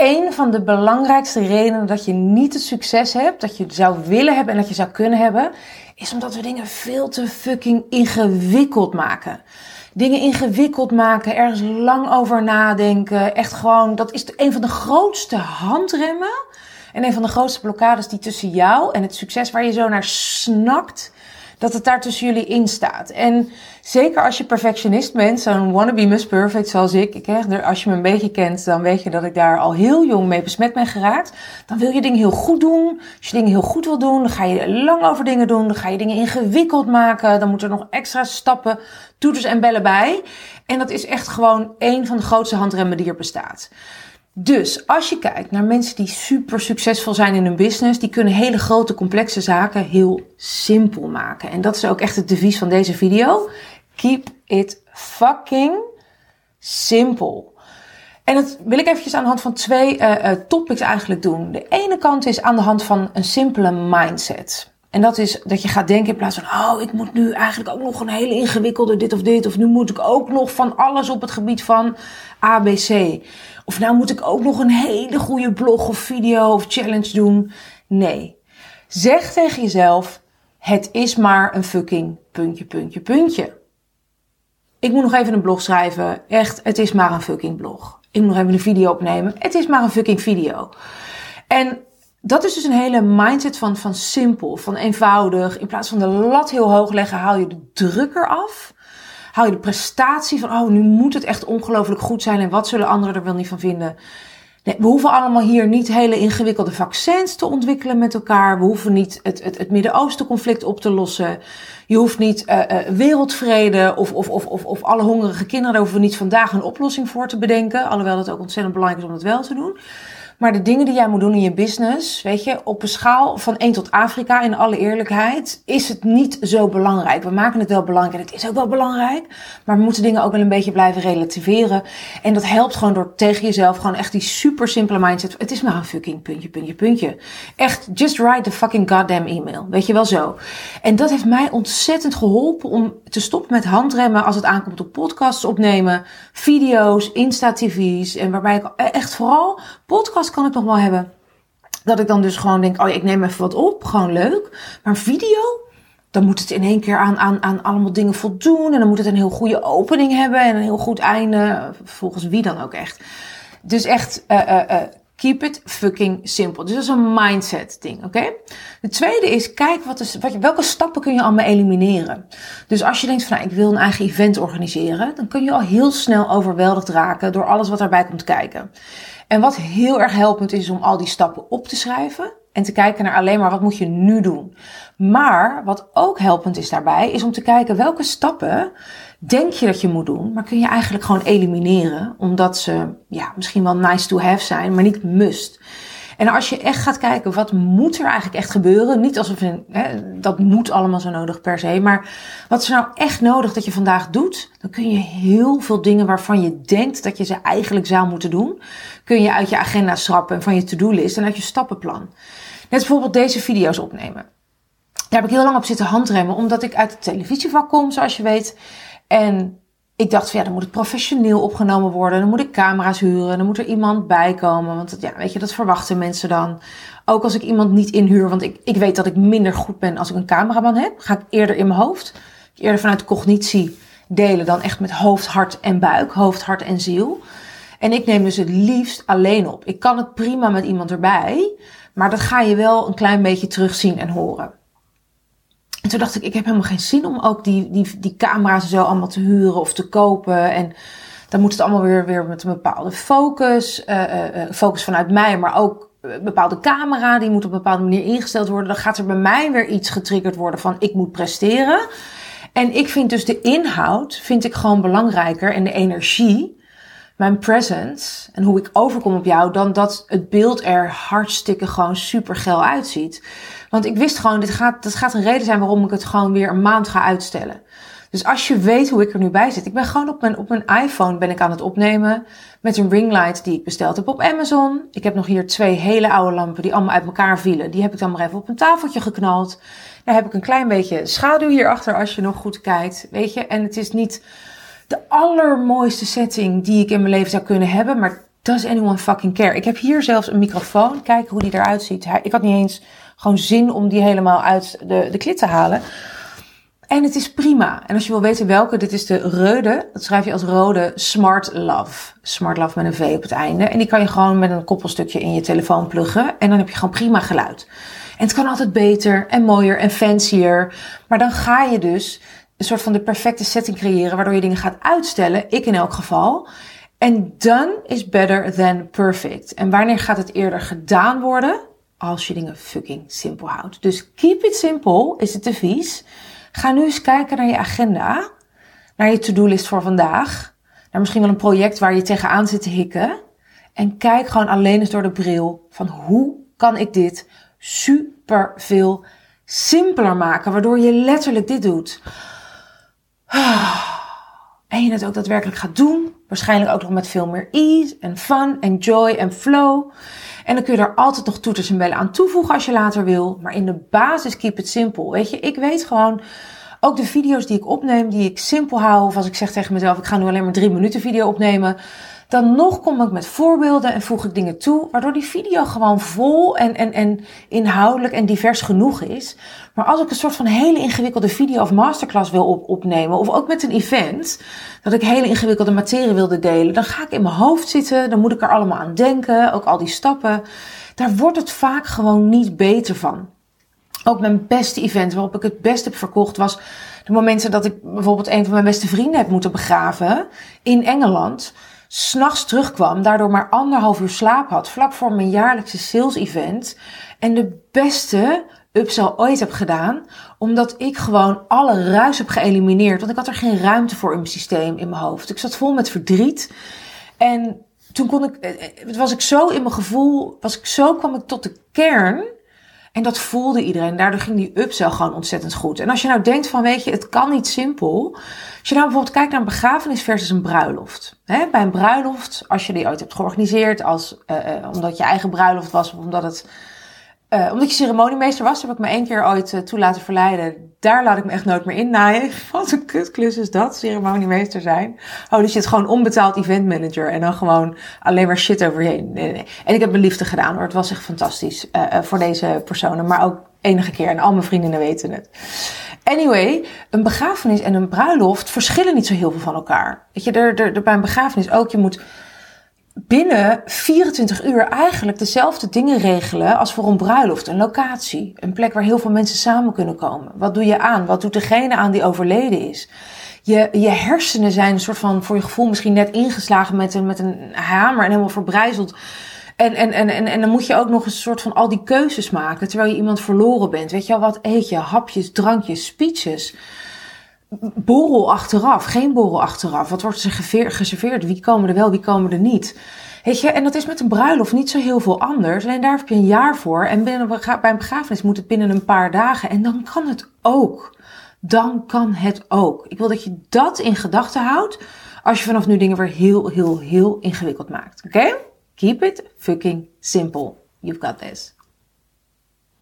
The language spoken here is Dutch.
een van de belangrijkste redenen dat je niet het succes hebt, dat je zou willen hebben en dat je zou kunnen hebben, is omdat we dingen veel te fucking ingewikkeld maken. Dingen ingewikkeld maken, ergens lang over nadenken. Echt gewoon, dat is een van de grootste handremmen. En een van de grootste blokkades die tussen jou en het succes waar je zo naar snakt, dat het daar tussen jullie in staat. En zeker als je perfectionist bent, zo'n wannabe miss perfect zoals ik, ik hè, als je me een beetje kent, dan weet je dat ik daar al heel jong mee besmet ben geraakt. Dan wil je dingen heel goed doen. Als je dingen heel goed wil doen, dan ga je lang over dingen doen. Dan ga je dingen ingewikkeld maken. Dan moeten er nog extra stappen, toeters en bellen bij. En dat is echt gewoon een van de grootste handremmen die er bestaat. Dus als je kijkt naar mensen die super succesvol zijn in hun business, die kunnen hele grote complexe zaken heel simpel maken. En dat is ook echt het devies van deze video. Keep it fucking simple. En dat wil ik eventjes aan de hand van twee uh, topics eigenlijk doen. De ene kant is aan de hand van een simpele mindset. En dat is dat je gaat denken in plaats van, oh, ik moet nu eigenlijk ook nog een hele ingewikkelde dit of dit. Of nu moet ik ook nog van alles op het gebied van ABC. Of nou moet ik ook nog een hele goede blog of video of challenge doen. Nee. Zeg tegen jezelf, het is maar een fucking puntje, puntje, puntje. Ik moet nog even een blog schrijven. Echt, het is maar een fucking blog. Ik moet nog even een video opnemen. Het is maar een fucking video. En dat is dus een hele mindset van, van simpel, van eenvoudig. In plaats van de lat heel hoog leggen, haal je de druk eraf. Haal je de prestatie van, oh, nu moet het echt ongelooflijk goed zijn en wat zullen anderen er wel niet van vinden. Nee, we hoeven allemaal hier niet hele ingewikkelde vaccins te ontwikkelen met elkaar. We hoeven niet het, het, het Midden-Oosten conflict op te lossen. Je hoeft niet uh, wereldvrede of, of, of, of, of alle hongerige kinderen. Daar hoeven we niet vandaag een oplossing voor te bedenken. Alhoewel het ook ontzettend belangrijk is om dat wel te doen. Maar de dingen die jij moet doen in je business, weet je, op een schaal van 1 tot Afrika, in alle eerlijkheid, is het niet zo belangrijk. We maken het wel belangrijk en het is ook wel belangrijk. Maar we moeten dingen ook wel een beetje blijven relativeren. En dat helpt gewoon door tegen jezelf gewoon echt die super simpele mindset. Het is maar een fucking puntje, puntje, puntje. Echt, just write the fucking goddamn email. Weet je wel zo. En dat heeft mij ontzettend geholpen om te stoppen met handremmen als het aankomt op podcasts opnemen, video's, Insta-TV's. En waarbij ik echt vooral podcasts kan ik nog wel hebben. Dat ik dan dus gewoon denk, oh ik neem even wat op, gewoon leuk. Maar een video, dan moet het in één keer aan, aan, aan allemaal dingen voldoen. En dan moet het een heel goede opening hebben en een heel goed einde. Volgens wie dan ook echt. Dus echt, uh, uh, uh, keep it fucking simpel. Dus dat is een mindset ding, oké? De tweede is, kijk wat is, wat, welke stappen kun je allemaal elimineren. Dus als je denkt van, nou, ik wil een eigen event organiseren, dan kun je al heel snel overweldigd raken door alles wat erbij komt kijken. En wat heel erg helpend is om al die stappen op te schrijven en te kijken naar alleen maar wat moet je nu doen. Maar wat ook helpend is daarbij, is om te kijken welke stappen denk je dat je moet doen, maar kun je eigenlijk gewoon elimineren, omdat ze ja, misschien wel nice to have zijn, maar niet must. En als je echt gaat kijken, wat moet er eigenlijk echt gebeuren? Niet alsof je, hè, dat moet allemaal zo nodig per se. Maar wat is nou echt nodig dat je vandaag doet? Dan kun je heel veel dingen waarvan je denkt dat je ze eigenlijk zou moeten doen, kun je uit je agenda schrappen en van je to-do-list en uit je stappenplan. Net bijvoorbeeld deze video's opnemen. Daar heb ik heel lang op zitten handremmen, omdat ik uit het televisievak kom, zoals je weet. En ik dacht van ja, dan moet het professioneel opgenomen worden. Dan moet ik camera's huren. Dan moet er iemand bij komen. Want ja, weet je, dat verwachten mensen dan. Ook als ik iemand niet inhuur. Want ik, ik weet dat ik minder goed ben als ik een cameraman heb. Ga ik eerder in mijn hoofd. Eerder vanuit cognitie delen dan echt met hoofd, hart en buik. Hoofd, hart en ziel. En ik neem dus het liefst alleen op. Ik kan het prima met iemand erbij. Maar dat ga je wel een klein beetje terugzien en horen. En toen dacht ik, ik heb helemaal geen zin om ook die, die, die camera's zo allemaal te huren of te kopen. En dan moet het allemaal weer, weer met een bepaalde focus. Uh, uh, focus vanuit mij, maar ook een bepaalde camera. Die moet op een bepaalde manier ingesteld worden. Dan gaat er bij mij weer iets getriggerd worden van ik moet presteren. En ik vind dus de inhoud vind ik gewoon belangrijker en de energie mijn presence en hoe ik overkom op jou, dan dat het beeld er hartstikke gewoon super geil uitziet. Want ik wist gewoon, dit gaat, dat gaat een reden zijn waarom ik het gewoon weer een maand ga uitstellen. Dus als je weet hoe ik er nu bij zit. Ik ben gewoon op mijn, op mijn iPhone ben ik aan het opnemen. Met een ringlight die ik besteld heb op Amazon. Ik heb nog hier twee hele oude lampen die allemaal uit elkaar vielen. Die heb ik dan maar even op een tafeltje geknald. Daar heb ik een klein beetje schaduw hierachter als je nog goed kijkt. Weet je, en het is niet de allermooiste setting die ik in mijn leven zou kunnen hebben. Maar Does anyone fucking care? Ik heb hier zelfs een microfoon. Kijk hoe die eruit ziet. Ik had niet eens gewoon zin om die helemaal uit de, de klit te halen. En het is prima. En als je wil weten welke, dit is de Rode. Dat schrijf je als rode Smart Love. Smart Love met een V op het einde. En die kan je gewoon met een koppelstukje in je telefoon pluggen. En dan heb je gewoon prima geluid. En het kan altijd beter en mooier en fancier. Maar dan ga je dus een soort van de perfecte setting creëren, waardoor je dingen gaat uitstellen. Ik in elk geval. En done is better than perfect. En wanneer gaat het eerder gedaan worden? Als je dingen fucking simpel houdt. Dus keep it simple is het advies. Ga nu eens kijken naar je agenda, naar je to-do-list voor vandaag, naar misschien wel een project waar je tegenaan zit te hikken. En kijk gewoon alleen eens door de bril van hoe kan ik dit super veel simpeler maken, waardoor je letterlijk dit doet. En je het ook daadwerkelijk gaat doen. Waarschijnlijk ook nog met veel meer ease en fun en joy en flow. En dan kun je er altijd nog toeters en bellen aan toevoegen als je later wil. Maar in de basis keep it simpel. Weet je, ik weet gewoon, ook de video's die ik opneem, die ik simpel hou. Of als ik zeg tegen mezelf, ik ga nu alleen maar drie minuten video opnemen. Dan nog kom ik met voorbeelden en voeg ik dingen toe, waardoor die video gewoon vol en, en, en inhoudelijk en divers genoeg is. Maar als ik een soort van hele ingewikkelde video of masterclass wil op, opnemen, of ook met een event, dat ik hele ingewikkelde materie wilde delen, dan ga ik in mijn hoofd zitten, dan moet ik er allemaal aan denken, ook al die stappen. Daar wordt het vaak gewoon niet beter van. Ook mijn beste event waarop ik het best heb verkocht was de momenten dat ik bijvoorbeeld een van mijn beste vrienden heb moeten begraven in Engeland s'nachts terugkwam, daardoor maar anderhalf uur slaap had, vlak voor mijn jaarlijkse sales event. En de beste upsell ooit heb gedaan, omdat ik gewoon alle ruis heb geëlimineerd. Want ik had er geen ruimte voor in mijn systeem, in mijn hoofd. Ik zat vol met verdriet. En toen kon ik, eh, eh, was ik zo in mijn gevoel, was ik zo, kwam ik tot de kern en dat voelde iedereen. Daardoor ging die upsell gewoon ontzettend goed. En als je nou denkt van, weet je, het kan niet simpel. Als je nou bijvoorbeeld kijkt naar een begrafenis versus een bruiloft. Bij een bruiloft, als je die ooit hebt georganiseerd, als, uh, uh, omdat je eigen bruiloft was, of omdat het uh, omdat je ceremoniemeester was, heb ik me één keer ooit uh, toe laten verleiden. Daar laat ik me echt nooit meer in naaien. Wat een kutklus is dat, ceremoniemeester zijn. Oh, dus je het gewoon onbetaald event manager en dan gewoon alleen maar shit overheen. Nee, nee. En ik heb mijn liefde gedaan hoor. Het was echt fantastisch uh, voor deze personen, maar ook enige keer. En al mijn vriendinnen weten het. Anyway, een begrafenis en een bruiloft verschillen niet zo heel veel van elkaar. Weet je, er, er, bij een begrafenis ook, je moet binnen 24 uur eigenlijk dezelfde dingen regelen als voor een bruiloft. Een locatie, een plek waar heel veel mensen samen kunnen komen. Wat doe je aan? Wat doet degene aan die overleden is? Je, je hersenen zijn een soort van, voor je gevoel misschien net ingeslagen met een, met een hamer en helemaal verbrijzeld. En, en, en, en, en dan moet je ook nog een soort van al die keuzes maken terwijl je iemand verloren bent. Weet je wel, wat eet je? Hapjes, drankjes, speeches borrel achteraf, geen borrel achteraf. Wat wordt er geserveerd? Wie komen er wel, wie komen er niet? Weet je, en dat is met een bruiloft niet zo heel veel anders. Alleen daar heb je een jaar voor. En binnen, bij een begrafenis moet het binnen een paar dagen. En dan kan het ook. Dan kan het ook. Ik wil dat je dat in gedachten houdt. Als je vanaf nu dingen weer heel, heel, heel ingewikkeld maakt. Oké? Keep it fucking simple. You've got this.